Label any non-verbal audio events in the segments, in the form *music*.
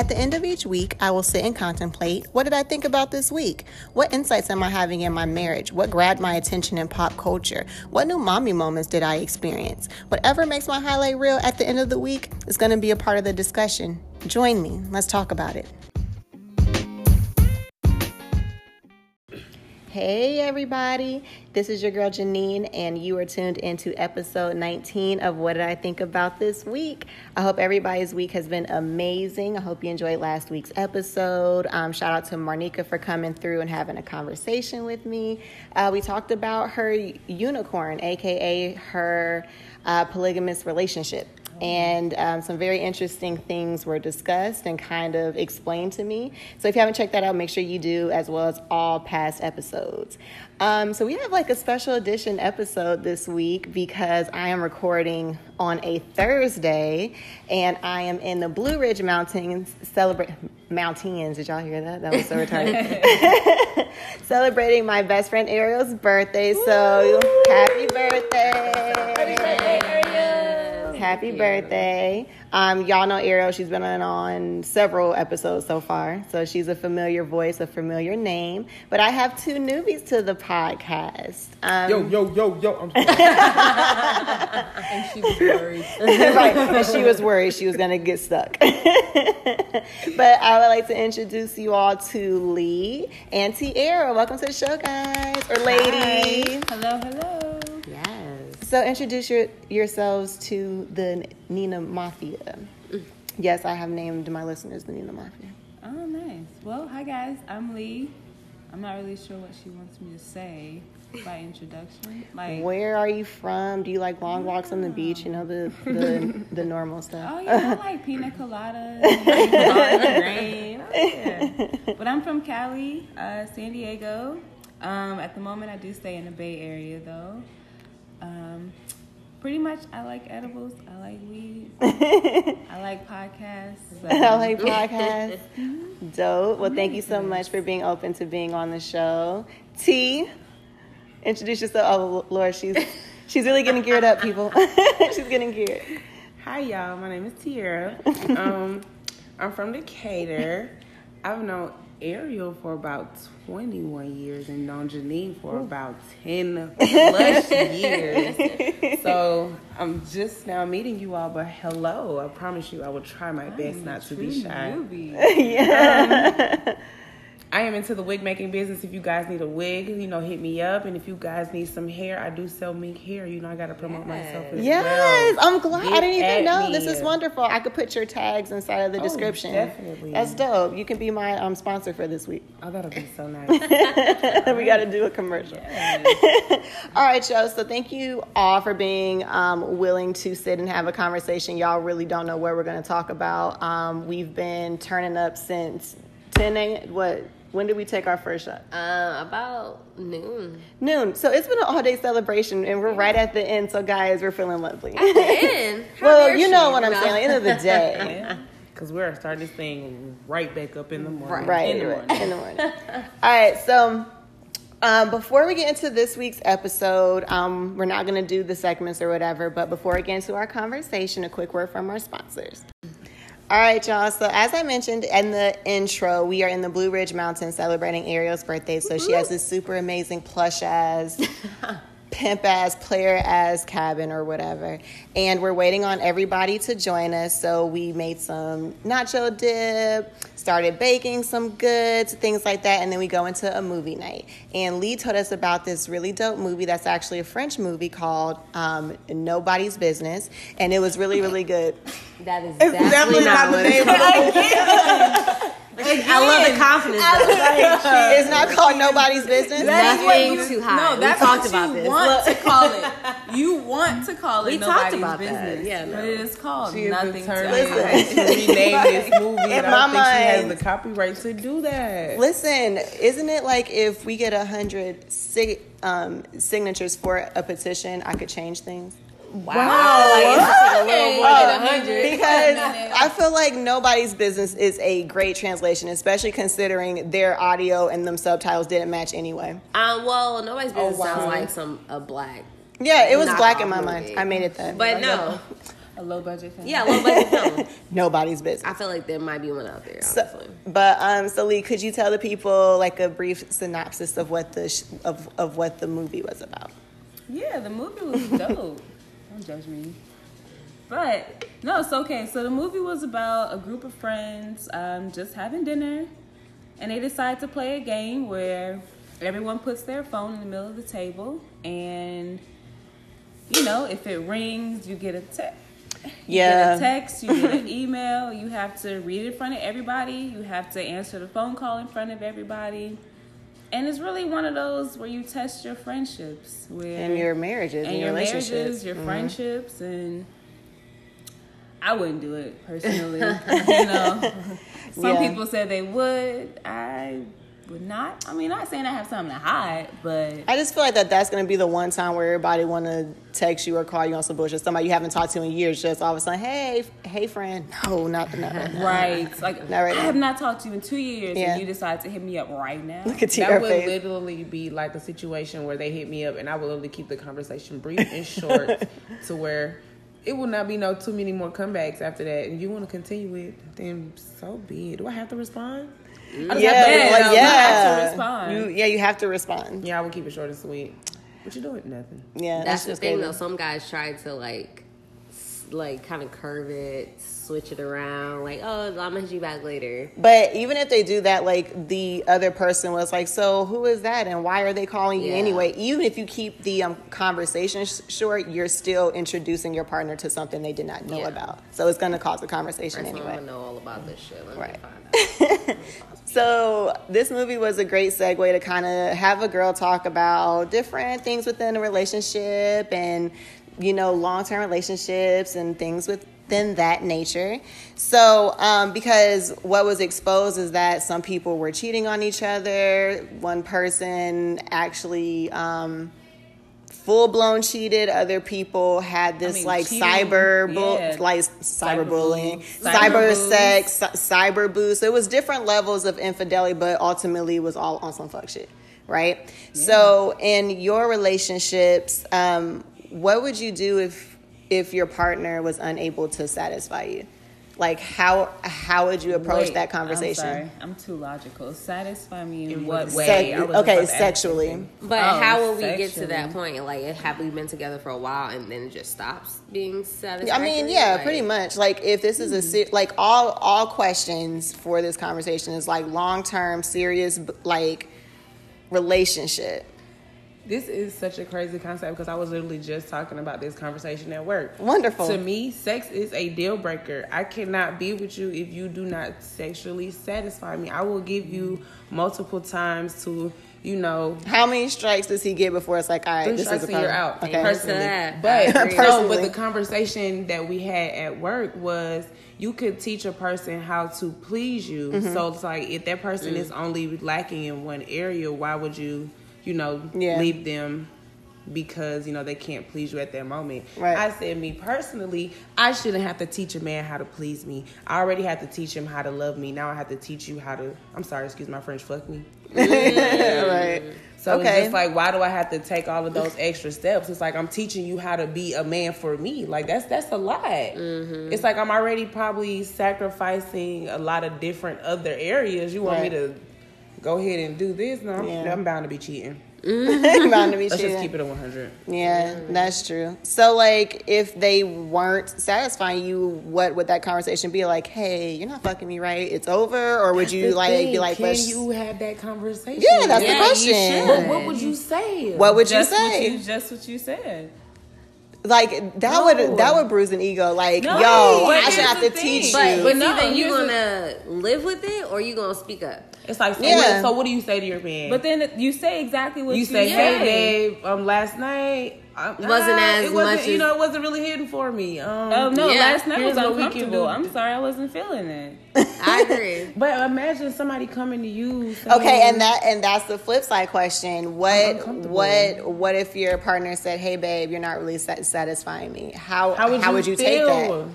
At the end of each week, I will sit and contemplate what did I think about this week? What insights am I having in my marriage? What grabbed my attention in pop culture? What new mommy moments did I experience? Whatever makes my highlight reel at the end of the week is going to be a part of the discussion. Join me. Let's talk about it. Hey, everybody. This is your girl Janine, and you are tuned into episode 19 of What Did I Think About This Week. I hope everybody's week has been amazing. I hope you enjoyed last week's episode. Um, shout out to Marnika for coming through and having a conversation with me. Uh, we talked about her unicorn, aka her uh, polygamous relationship and um, some very interesting things were discussed and kind of explained to me. So if you haven't checked that out, make sure you do, as well as all past episodes. Um, so we have like a special edition episode this week because I am recording on a Thursday, and I am in the Blue Ridge Mountains celebrate mountains. Did y'all hear that? That was so retarded. *laughs* Celebrating my best friend Ariel's birthday. So happy birthday! Happy birthday! Happy birthday. Um, y'all know Ariel. She's been on, on several episodes so far. So she's a familiar voice, a familiar name. But I have two newbies to the podcast. Um, Yo, yo, yo, yo. I'm *laughs* And she was worried. *laughs* right. And she was worried she was going to get stuck. *laughs* but I would like to introduce you all to Lee and Tiara. Welcome to the show, guys. Or ladies. hello, hello. So introduce your, yourselves to the Nina Mafia. Yes, I have named my listeners the Nina Mafia. Oh, nice. Well, hi guys. I'm Lee. I'm not really sure what she wants me to say by introduction. Like, Where are you from? Do you like long walks on the beach? You know the the, *laughs* the normal stuff. oh yeah, I like pina coladas, *laughs* and rain. Oh, yeah. But I'm from Cali, uh, San Diego. Um, at the moment, I do stay in the Bay Area though. Um, pretty much, I like edibles. I like weed. *laughs* I like podcasts. so- *laughs* I like podcasts. *laughs* Dope. Well, thank you so much for being open to being on the show. T, introduce yourself. Oh Lord, she's she's really getting geared up, people. she's getting geared. Hi y'all, my name is Tiara. Um, I'm from Decatur. I've known Ariel for about 21 years and known Janine for about 10 plus years. *laughs* So I'm just now meeting you all, but hello. I promise you I will try my best not to be shy. *laughs* yeah. Um, I am into the wig making business. If you guys need a wig, you know, hit me up. And if you guys need some hair, I do sell mink hair. You know, I got to promote myself as Yes, well. I'm glad. I didn't even know. me. This is wonderful. I could put your tags inside of the Oh, description. definitely. That's dope. You can be my um, sponsor for this week. Oh, that'll be so *laughs* nice. we got to do a commercial. *laughs* all right, y'all. So thank you all for being um, willing to sit and have a conversation. Y'all really don't know where we're going to talk about. Um, we've been turning up since 10 a.m. What? When did we take our first shot? Uh, about noon. Noon. So it's been an all day celebration, and we're right at the end. So guys, we're feeling lovely. And *laughs* well, you know what I'm saying. At the end of the day. *laughs* Because we're starting this thing right back up in the morning. Right. In the morning. In the morning. All right. So um, before we get into this week's episode, um, we're not going to do the segments or whatever, but before we get into our conversation, a quick word from our sponsors. All right, y'all. So, as I mentioned in the intro, we are in the Blue Ridge Mountains celebrating Ariel's birthday. So, she has this super amazing plush ass, *laughs* pimp ass, player ass cabin or whatever. And we're waiting on everybody to join us. So, we made some nacho dip, started baking some goods, things like that. And then we go into a movie night. And Lee told us about this really dope movie that's actually a French movie called um, Nobody's Business. And it was really, really good. that is Definitely definitely not not the name of the *laughs* *laughs* I love the confidence. though. *laughs* It's not called Nobody's Business. Nothing to Hide. No, we talked what about you this. want to call it. *laughs* You want to call it We talked nobody's about that. business. Yeah, no. but it is called She is nothing determined to to rename this *laughs* movie. In And I my don't think she has the copyright to do that. Listen, isn't it like if we get a hundred sig- um, signatures for a petition, I could change things? Wow. Like, it's a little more than hundred. Because *laughs* I feel like nobody's business is a great translation, especially considering their audio and them subtitles didn't match anyway. Um, well, nobody's business wow. sounds like some a black. Yeah, it was black in Knockoff my movie. mind. I made it that. But no, *laughs* A low budget film. Yeah, low budget film. *laughs* Nobody's business. I feel like there might be one out there. So, but um, so Lee, could you tell the people like a brief synopsis of what the sh- of of what the movie was about? Yeah, the movie was dope. Don't judge me. But no, it's okay. So the movie was about a group of friends um, just having dinner, and they decide to play a game where everyone puts their phone in the middle of the table, and you know, if it rings, you get a text. You Yeah. get a text, you get an *laughs* email, you have to read it in front of everybody, you have to answer the phone call in front of everybody. And it's really one of those where you test your friendships, where And your marriages and, and your, marriages, your Mhm. friendships, and I wouldn't do it personally. *laughs* you know, *laughs* some Yeah. people said they would. I would not. I mean, not saying I have something to hide, but I just feel like that that's going to be the one time where everybody want to text you or call you on some bullshit. Somebody you haven't talked to in years, just all of a sudden, hey, hey, friend. *laughs* No, not not right now. right, like Not right I now. have not talked to you in two years, Yeah. and you decide to hit me up right now. Look at That would face. literally be like a situation where they hit me up and I would literally keep the conversation brief and short *laughs* to where it will not be no too many more comebacks after that. And you want to continue it, then so be it. Do I have to respond? I Yeah, have to- Yeah, like, no, yeah. you have to respond. You, yeah, you have to respond. Yeah, I will keep it short and sweet. What you doing? Nothing. Yeah, That's the just thing crazy. though. Some guys try to like, s- like kind of curve it, switch it around. Like, oh, I'm gonna hit you back later. But even if they do that, like the other person was like, "So who is that, and why are they calling you Yeah. anyway?" Even if you keep the um, conversation sh- short, you're still introducing your partner to something they did not know Yeah. about. So it's going to cause a conversation First, I anyway. to know all about this shit. Let Right. me find *laughs* out. So this movie was a great segue to kind of have a girl talk about different things within a relationship and you know long-term relationships and things within that nature. So um, because what was exposed is that some people were cheating on each other. One person actually. Um, Full blown cheated. Other people had this mean, like cheating, cyber bull, yeah. like cyberbullying, Cyberbullying. cyber Cyberbullies. sex, cy- cyber boost. It was different levels of infidelity, but ultimately it was all on some fuck shit, right? So, in your relationships, um, what would you do if if your partner was unable to satisfy you? Like how how would you approach Wait, that I'm conversation? sorry. I'm too logical. Satisfy me in, In what what way? Sex- I was just okay, about to ask sexually. But Oh, how will we get to that point? Like, have we been together for a while and then it just stops being satisfied? I mean, yeah, Like, pretty much. Like if this is a hmm. se- like all all questions for this conversation is like long term, serious, like relationship. This is such a crazy concept because I was literally just talking about this conversation at work. Wonderful. To me, sex is a deal breaker. I cannot be with you if you do not sexually satisfy me. I will give you multiple times to, you know, How many strikes does he get before it's like, all right, three this strikes is a and you're out. Okay. Personally, but I *laughs* agree. no, but the conversation that we had at work was you could teach a person how to please you. Mm-hmm. So it's like if that person is only lacking in one area, why would you, you know, Yeah. leave them? Because you know they can't please you at that moment. Right. I said, me personally, I shouldn't have to teach a man how to please me. I already have to teach him how to love me. Now I have to teach you how to. I'm sorry, excuse my French. Fuck me. *laughs* right. So Okay. it's just like, why do I have to take all of those extra steps? It's like I'm teaching you how to be a man for me. Like that's that's a lot. Mm-hmm. It's like I'm already probably sacrificing a lot of different other areas. You want me to go ahead and do this? No, I'm, Yeah. I'm bound to be cheating. Mm-hmm. *laughs* Bound to be Let's cheating. just keep it at 100. Yeah, that's true. So, like, if they weren't satisfying you, what would that conversation be like? Hey, you're not fucking me, right? It's over, or would you like thing, be like, can let's? you have that conversation? Yeah, that's Yeah, the question. But what would you say? What would you say? What you, just what you said. Like that No. would that would bruise an ego. Like, No, yo, I should have to thing. teach But, you. but no, either you here's gonna live with it or you gonna speak up. It's like, so, Yeah. what, so what do you say to your man? But then you say exactly what you, you say, say. hey, babe, um, last night um, Wasn't ah, as it wasn't, much You as- know, it wasn't really hitting for me. Um, Oh no, Yeah. last night Here's was what we can uncomfortable. I'm sorry, I wasn't feeling it. *laughs* I *laughs* agree. But imagine somebody coming to you. Saying, Okay, and that and that's the flip side question. What what what if your partner said, "Hey, babe, you're not really satisfying me"? How how would you, you take feel? that?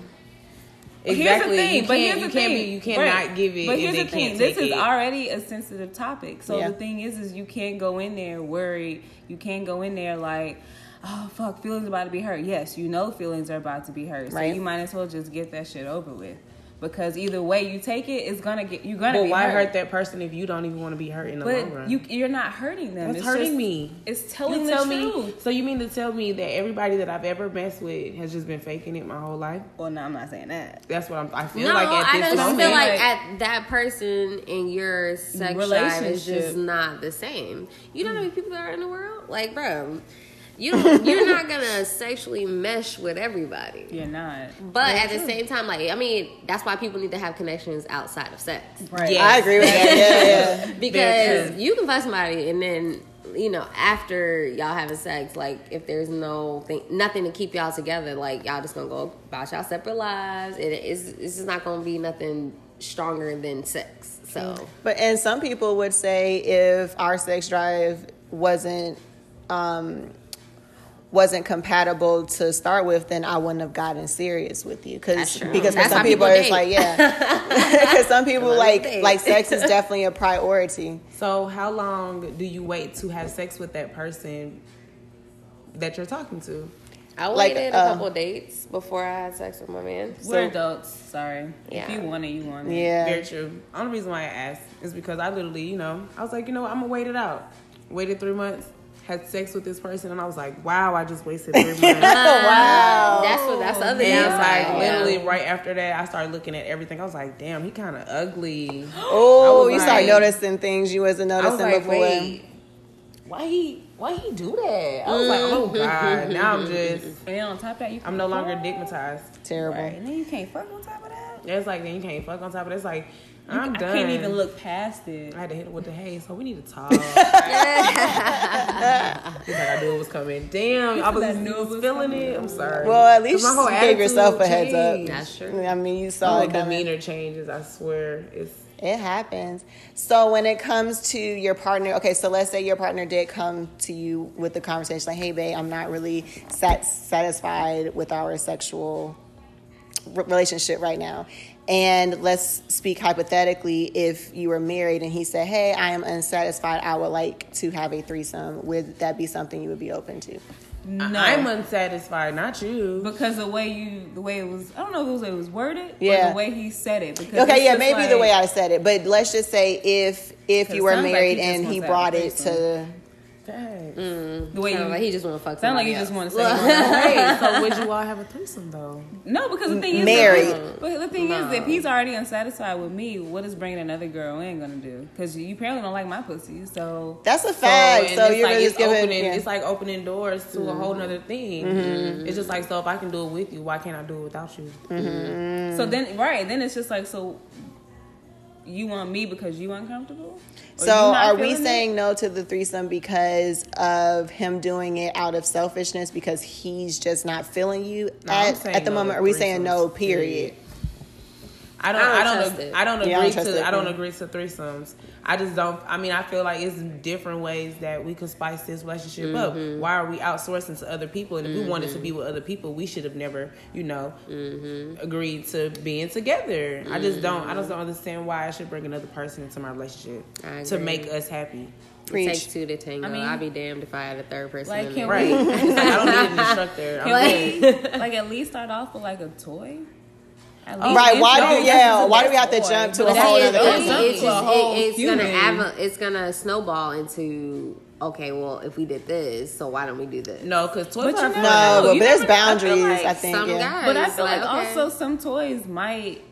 Here's the Exactly. thing, you but can't, here's the you can't thing. be. You cannot Right. give it. But here's the thing: this is it. already a sensitive topic. So Yeah. the thing is, is you can't go in there worried. You can't go in there like, oh fuck, feelings about to be hurt. Yes, you know feelings are about to be hurt, so Right. you might as well just get that shit over with. Because either way you take it, it's gonna get you're gonna But be why hurt. hurt that person if you don't even want to be hurt in the long run? you you're not hurting them. That's it's hurting just- me. It's telling you the tell truth. me. So you mean to tell me that everybody that I've ever messed with has just been faking it my whole life? Well, no, I'm not saying that. That's what I'm. I feel No, like at I this just moment. feel like Like- at that person and your sex drive is just not the same. You know how many people there are in the world? Like, bro, you don't, you're not gonna sexually mesh with everybody. You're not. But at the same time, like, I mean, that's why people need to have connections outside of sex. Right. Yeah. I agree with that. Yeah, yeah. *laughs* Because you can find somebody and then, you know, after y'all having sex, like, if there's no thing, nothing to keep y'all together, like, y'all just gonna go about y'all separate lives. It is, it's just not gonna be nothing stronger than sex. So, But and some people would say if our sex drive wasn't um, wasn't compatible to start with, then I wouldn't have gotten serious with you. That's Because true. because for some why people, people it's like yeah, *laughs* *laughs* because some people like date. like sex is definitely a priority. So how long do you wait to have sex with that person that you're talking to? I Like, waited uh, a couple dates before I had sex with my man. We're adults. Sorry. Yeah. If you want it, you want it. Yeah, Very true. Only reason why I asked is because I literally, you know, I was like, you know, what, I'm gonna wait it out. Waited three months, had sex with this person, and I was like, wow, I just wasted three months. *laughs* wow. That's what that's the other And downside. like yeah. literally right after that, I started looking at everything. I was like, damn, he kind of ugly. Oh, *gasps* I was oh, you start like- noticing things you wasn't I was noticing like, before. wait, why he, why he do that? I was like, oh mm-hmm. god, now I'm just, And on top of that, you I'm no longer digmatized. Terrible. Right. And then you can't fuck on top of that. It's like then you can't fuck on top of it. It's like I'm I done. can't even look past it. I had to hit it with the hey, so we need to talk. *laughs* He's like, I knew it was coming. Damn, I was, I knew it was feeling it. I'm sorry. Well, at least you gave yourself a attitude heads up. changed. That's true. I mean, you saw whole it coming. demeanor changes. I swear, it's It happens. So when it comes to your partner, okay, so let's say your partner did come to you with the conversation like, "Hey, babe, I'm not really sat- satisfied with our sexual re- relationship right now." And let's speak hypothetically, if you were married and he said, "Hey, I am unsatisfied. I would like to have a threesome." Would that be something you would be open to? No. I'm unsatisfied, not you. because the way you, the way it was, I don't know if it was, it was worded, or Yeah. the way he said it. Because Okay, yeah, just maybe the way I said it, but let's just say if if you were sounds like married he and he to have a brought it to threesome. Dang. the way you, Sound like he just want to fuck sound like somebody you just else. want to say, *laughs* no. Wait, so would you all have a *laughs* threesome though? no, because the thing is, Married. But the thing No. is, if he's already unsatisfied with me, what is bringing another girl in gonna do? Because you apparently don't like my pussy, so That's a fact. and So, you're like really it's just giving. opening. yeah. It's like opening doors to a whole nother thing. Mm-hmm. It's just like so if I can do it with you, why can't I do it without you? Mm. so then right then it's just like so. You want me because you uncomfortable? Or So are we feeling it? saying no to the threesome because of him doing it out of selfishness because he's just not feeling you No, at, at the no moment? Are we saying no? threesomes, Period. I don't. I don't I don't. ag- I don't agree Yeah, I don't to. it I don't agree to threesomes. I just don't. I mean, I feel like it's different ways that we could spice this relationship Mm-hmm. up. Why are we outsourcing to other people? And if we wanted to be with other people, we should have never, you know, Mm-hmm. agreed to being together. I just don't. I just don't understand why I should bring another person into my relationship to make us happy. It Preach. takes two to tango. I I mean- would be damned if I had a third person. Like, in can there. we- Right. *laughs* Like, I don't need an instructor. I'm *laughs* Can good. we, *laughs* like at least start off with like a toy? At Oh, Right, why do- yeah, that's why do we have to jump to toy. a whole other it- person? it's just- it's gonna human. have a, it's gonna snowball into okay. Well, if we did this, so why don't we do this? No, because toys But you are never No, know. but there's never- I boundaries. like I think. some yeah. guys, But I feel like, okay. also some toys might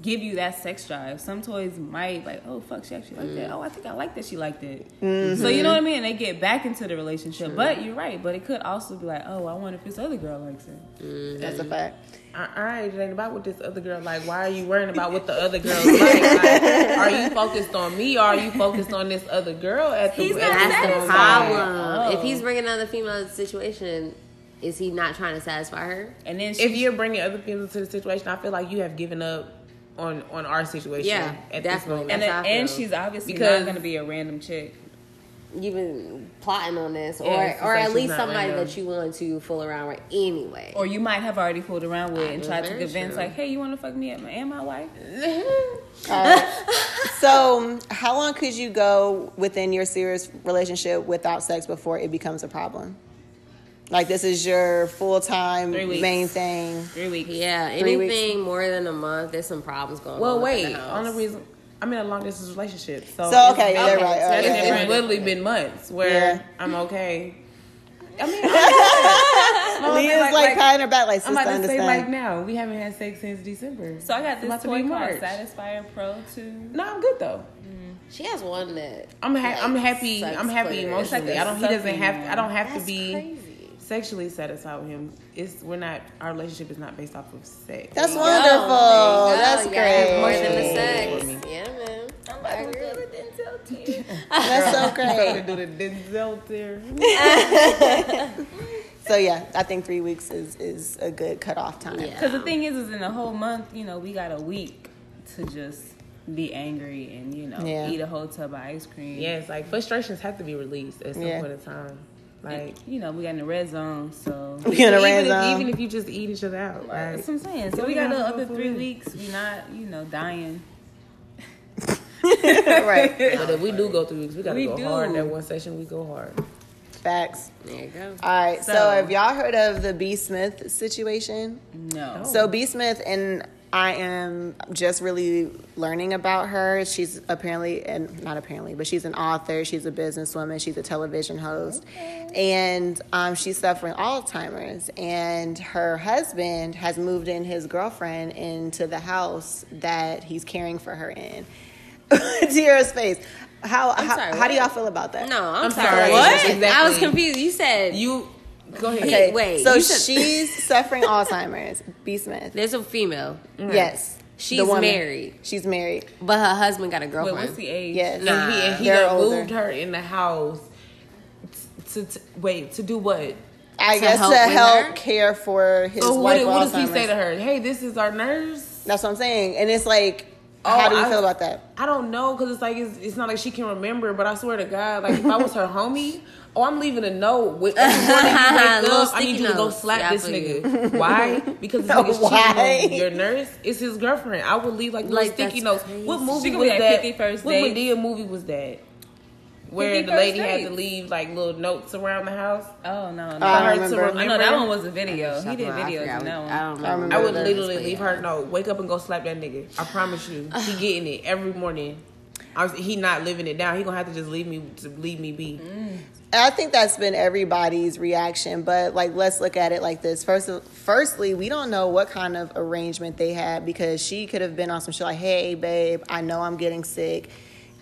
give you that sex drive. Some toys might like, oh fuck, she actually liked that. Oh, I think I like that she liked it. Mm-hmm. So you know what I mean? They get back into the relationship. But you're right. But it could also be like, oh, I wonder if this other girl likes it. That's a fact. All right, it ain't about what this other girl like. Why are you worrying about what the other girl like? like? Are you focused on me or are you focused on this other girl at the? He's not That's the moment? problem. Oh. If he's bringing another female into the situation, is he not trying to satisfy her? And then she, If you're bringing other people into the situation, I feel like you have given up on on our situation. Yeah, at definitely. this moment. and, That's and she's obviously Because- not going to be a random chick. You've been plotting on this, or Yeah, it's or like at least somebody random. that you want to fool around with anyway. Or you might have already fooled around with and tried to very convince, true. like, hey, you want to fuck me and my, and my wife? *laughs* All right. so, how long could you go within your serious relationship without sex before it becomes a problem? Like this is your full time main thing. Three weeks. Yeah, Three weeks. anything more than a month, there's some problems going Well, on. Well, wait. in the. Only reason I'm in a long distance relationship, so So, okay, yeah, okay, right. so that's right. It's, it's literally been months where Yeah. I'm okay. I mean, *laughs* I'm, I'm Leah's like, patting her back, like I'm about to say like now. We haven't had sex since December. So I got this about to toy be called March. Satisfyer Pro 2. No, I'm good though. Mm-hmm. She has one that I'm ha- I'm happy. I'm happy clear. It's like emotionally. a I don't. He doesn't sucking have. I don't have that's to be crazy. Sexually satisfied with him. It's we're not. Our relationship is not based off of sex. That's Yo, wonderful. there. That's You gotta More than the great. sex. Yeah, man. I agree. *laughs* That's so great. I Gotta great. do the Denzel there. *laughs* So yeah, I think three weeks is is a good cutoff time. Yeah. Because the thing is, is in a whole month, you know, we got a week to just be angry and, you know, Yeah. eat a whole tub of ice cream. Yes, like frustrations have to be released at some Yeah. point in time. Like You know, we got in the red zone, so. *laughs* We in a even red if, zone. even if you just eat each other out, like That's what I'm saying. So we got the other three for it. weeks. We not, you know, dying. *laughs* right. *laughs* But if we do go through weeks, we gotta We go do. hard. That one session, we go hard. Facts. There you go. All right. So, So- have y'all heard of the B Smith situation? No. So B Smith and I am just really learning about her. She's apparently and not apparently, but she's an author. She's a businesswoman. She's a television host, and um, she's suffering Alzheimer's. And her husband has moved in his girlfriend into the house that he's caring for her in. *laughs* Tiara's face. How how, sorry, how do y'all feel about that? No, I'm, I'm sorry. sorry. What? Exactly. I was confused. You said You go ahead. Okay, Wait, so said- she's *laughs* suffering Alzheimer's. B Smith. there's a female, Yes, She's married. She's married. but her husband got a Wait, girlfriend. what's the age? Yes. Nah. And he, and he They're done older. moved her in the house to, to wait to do what? I To guess help to help her? care for his So wife. what, what does he say to her? Hey, this is our nurse. That's what I'm saying, and it's like, Oh, how do you I- feel about that? I don't know because it's like it's, it's not like she can remember. But I swear to God, like if I was her homie, oh, I'm leaving a note. With, every morning you wake *laughs* Little up, I need sticky you to go slap Yeah, this you. nigga. Why? *laughs* Because this nigga's why? cheating on your nurse. It's his girlfriend. I would leave like little Like, sticky notes. crazy. What movie was that? 50 First what Dates. Madea movie was that? Where the First lady had to leave like little notes around the house. Oh, no, no. I For her to remember. I know that one was a video. He did videos forgot in that one. I don't know. I remember I would literally But leave yeah. her note. Wake up and go slap that nigga. I promise you, he *sighs* getting it every morning. I was, he not living it down. He gonna have to just leave me to leave me be. And I think that's been everybody's reaction, but like let's look at it like this. First, firstly, we don't know what kind of arrangement they had because she could have been on some shit like, "Hey, babe, I know I'm getting sick.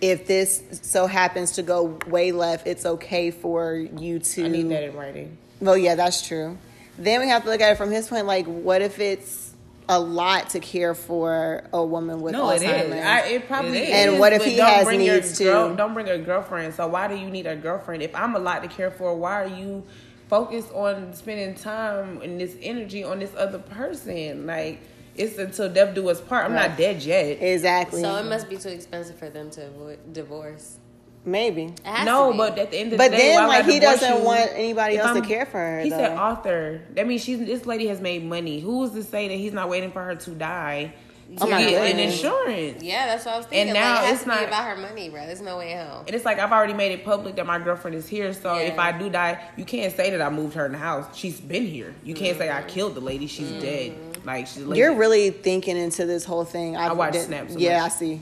If this so happens to go way left, it's okay for you to." I need that in writing. Well, yeah, that's true. Then we have to look at it from his point. Like, what if it's a lot to care for a woman with No, it is. Alzheimer's? I, it probably It is. And what if but he has needs too? girl- Don't bring a girlfriend. So why do you need a girlfriend? If I'm a lot to care for, why are you focused on spending time and this energy on this other person? Like it's until death do us part. I'm Right. not dead yet. exactly. So it must be too expensive for them to avoid divorce. Maybe. No, but at the end of But the day, then, why like, he doesn't you want anybody if else to I'm- care for her, He though. said author. That means she's this lady has made money. Who is to say that he's not waiting for her to die to Oh my get an insurance? yeah, that's what I was thinking. And now like, it has it's to not- be about her money, bro. There's no way home. And it's like I've already made it public that my girlfriend is here. So if I do die, you can't say that I moved her in the house. She's been here. You can't say Mm-hmm. I killed the lady. She's dead. Like she's. You're really thinking into this whole thing. I watch didn't- Snap so Yeah, much. I see.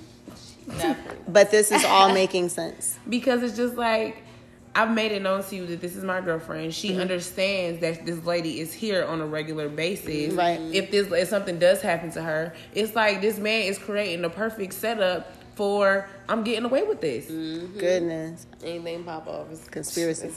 Definitely. *laughs* But this is all *laughs* making sense. because it's just like I've made it known to you that this is my girlfriend. She Mm-hmm. understands that this lady is here on a regular basis. Right. If this if something does happen to her, it's like this man is creating the perfect setup for I'm getting away with this. Goodness. Anything pop off is Conspiracy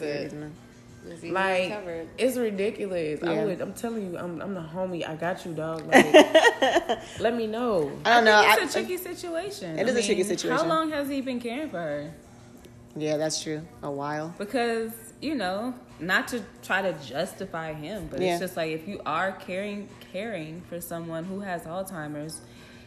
That's theories, it. man. It's easily Like covered. it's ridiculous. I would. I'm telling you, I'm, I'm the homie. I got you, dog. *laughs* Like, let me know. I don't know. It's I- a tricky situation. It I is a tricky situation. How long has he been caring for her? yeah, that's true. A while. Because, you know, not to try to justify him, but Yeah. it's just like if you are caring caring for someone who has Alzheimer's,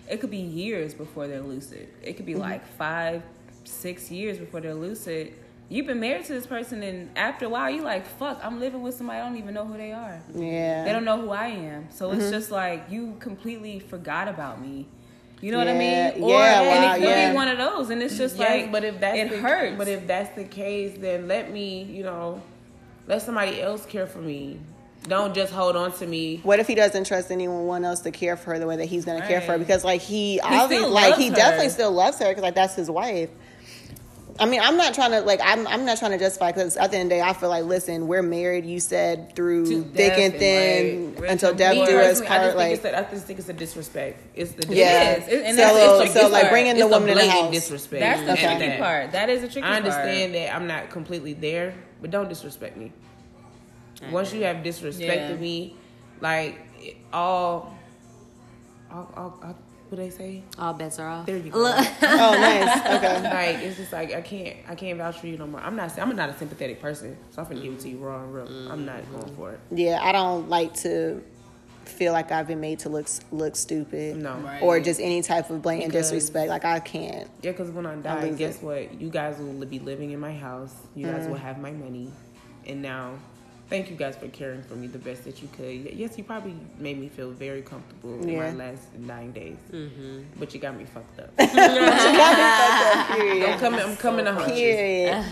it could be years before they're lucid. It could be Mm-hmm. like five, six years before they're lucid. You've been married to this person, and after a while, you're like, "Fuck, I'm living with somebody I don't even know who they are. Yeah. They don't know who I am." So Mm-hmm. it's just like you completely forgot about me. You know what I Yeah, mean? Or yeah, and wow, it could yeah. be one of those, and it's just Yes, like, but if that's it the, hurts. But if that's the case, then let me, you know, Let somebody else care for me. Don't just hold on to me. What if he doesn't trust anyone else to care for her the way that he's going to care for her? Because like he, obviously, like he her. definitely still loves her because like that's his wife. I mean, I'm not trying to like I'm I'm not trying to justify because at the end of the day, I feel like listen, we're married. You said through To thick death and and, thin like, until death do us personally, I part. just think Like it's a, I just think it's a disrespect. It's the yeah, is. It- and so that's- it's so the like bringing the woman in the house. disrespect. That's the Okay. tricky part. That is a tricky I part. understand that I'm not completely there, but don't disrespect me. Once you have disrespected Yeah. me, like it- all, all, all, all, what they say? All bets are off. There you go. Look. *laughs* Oh, nice. Okay. *laughs* like it's just like I can't, I can't vouch for you no more. I'm not, I'm not a sympathetic person, so I'm gonna give it to you raw and real. I'm not mm-hmm. going for it. Yeah, I don't like to feel like I've been made to look look stupid. No. Right. Or just any type of blatant Because- disrespect. Like I can't. Yeah, because when I die, lose guess it. what? You guys will be living in my house. You guys will mm-hmm. have my money, and now, thank you guys for caring for me the best that you could. Yes, you probably made me feel very comfortable in my last nine days, mm-hmm. but you got me fucked up. *laughs* Period. I'm coming. I'm coming to hunt you. Period.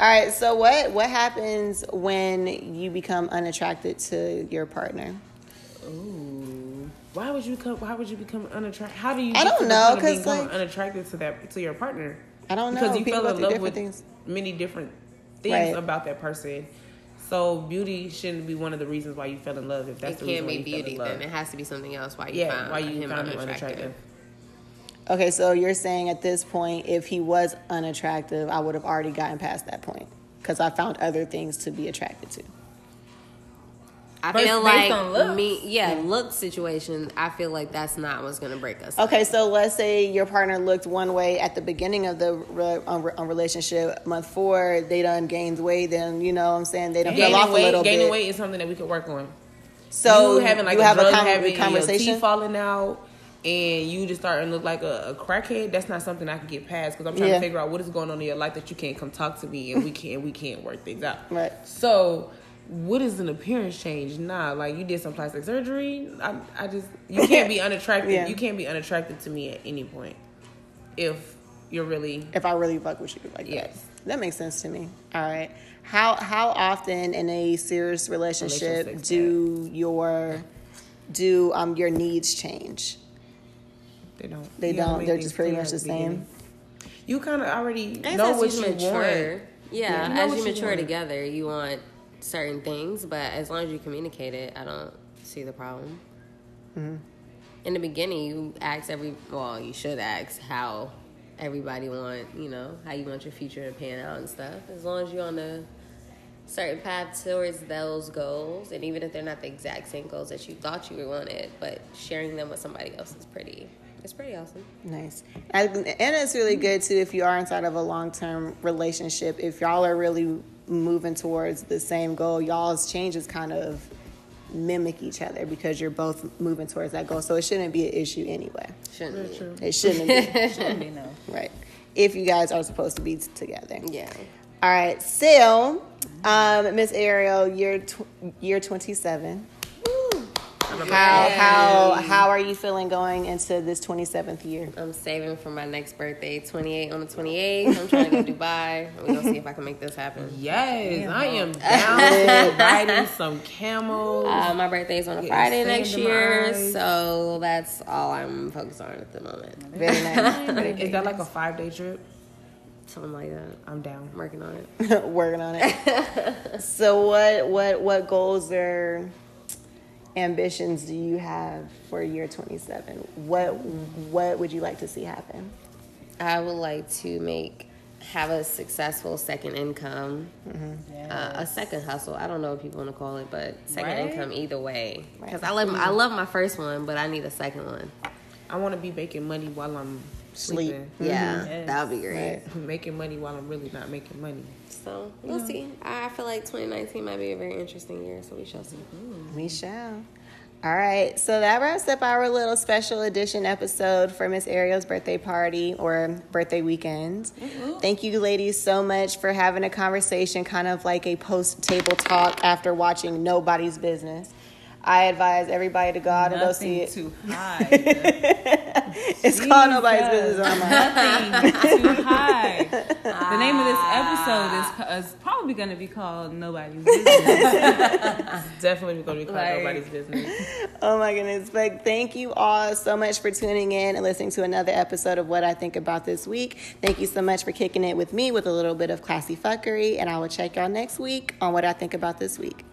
All right. So what what happens when you become unattracted to your partner? Ooh. Why would you come? Why would you become unattracted? How do you? I don't know, point of 'cause, become like- unattracted to that to your partner. I don't know. because you People fell in love with things. many different things Right. about that person. So beauty shouldn't be one of the reasons why you fell in love. If that's It the can't reason why be you fell in beauty love. then. It has to be something else why you yeah, found why you him found unattractive. unattractive. Okay, so you're saying at this point, if he was unattractive, I would have already gotten past that point because I found other things to be attracted to. I But feel like on looks. me, yeah, look situation. I feel like that's not what's gonna break us. Okay, so let's say your partner looked one way at the beginning of the re- re- relationship. Month four, they done gained weight. Then you know what I'm saying they done fell Gaining off a weight, little gaining bit. weight is something that we could work on. So you having like you a have drug a con- habit, and your conversation. teeth falling out, and you just starting to look like a, a crackhead. That's not something I can get past because I'm trying Yeah. to figure out what is going on in your life that you can't come talk to me and we can't we can't work things out. Right. So. What is an appearance change? Nah, like you did some plastic surgery. I, I just you can't be *laughs* unattractive. Yeah. You can't be unattractive to me at any point if you're really if I really fuck with you like Yes. that. That makes sense to me. All right. How how often in a serious relationship Relationships, do your do um your needs change? They don't. They You don't. They're just pretty much at the beginning. same? You kind of already know as what you you mature, want. yeah, You know as you you mature want. together, you want certain things, but as long as you communicate it, I don't see the problem. Mm-hmm. In the beginning, you ask every well, you should ask how everybody want, you know, how you want your future to pan out and stuff. As long as you're on a certain path towards those goals, and even if they're not the exact same goals that you thought you wanted, but sharing them with somebody else is pretty. It's pretty awesome. Nice. And and it's really good too if you are inside of a long term relationship. If y'all are really moving towards the same goal, y'all's changes kind of mimic each other because you're both moving towards that goal. So it shouldn't be an issue anyway. Shouldn't be. True. It shouldn't be. *laughs* Shouldn't be no. right. If you guys are supposed to be t- together. Yeah. All right. So, um, Miss Ariel, you're tw- you're 27. How how how are you feeling going into this 27th year? I'm saving for my next birthday, 28 on the 28th. I'm trying to go Dubai. We're gonna see if I can make this happen. Yes, I am *laughs* down with riding some camels. Uh, my birthday is on a Getting Friday next year, so that's all I'm focused on at the moment. Very nice. *laughs* Very Is that like a five day trip? Something like that. I'm down. I'm working on it. *laughs* Working on it. so what what what goals or ambitions do you have for year 27? What what would you like to see happen? I would like to make have a successful second income, uh, a second hustle. I don't know what people want to call it, but second Right. income either way. Right. Because I love I love my first one, but I need a second one. I want to be making money while I'm Sleep. sleeping. Yeah, mm-hmm. Yes. that would be great. Right. making money while I'm really not making money. So we'll see. I feel like 2019 might be a very interesting year, so we shall see. Mm-hmm. We shall. All right, so that wraps up our little special edition episode for Miss Ariel's birthday party or birthday weekend. Mm-hmm. Thank you, ladies, so much for having a conversation, kind of like a post table talk after watching Nobody's Business. I advise everybody to go out and go see it. to *laughs* hide. *laughs* it's called nobody's business on mine. Nothing to Hide. The name of this ah. episode is, is probably going to be called Nobody's Business. It's *laughs* definitely going to be called Like- nobody's business. *laughs* Oh my goodness. But thank you all so much for tuning in and listening to another episode of What I Think About This Week. Thank you so much for kicking it with me with a little bit of classy fuckery. And I will check y'all next week on What I Think About This Week.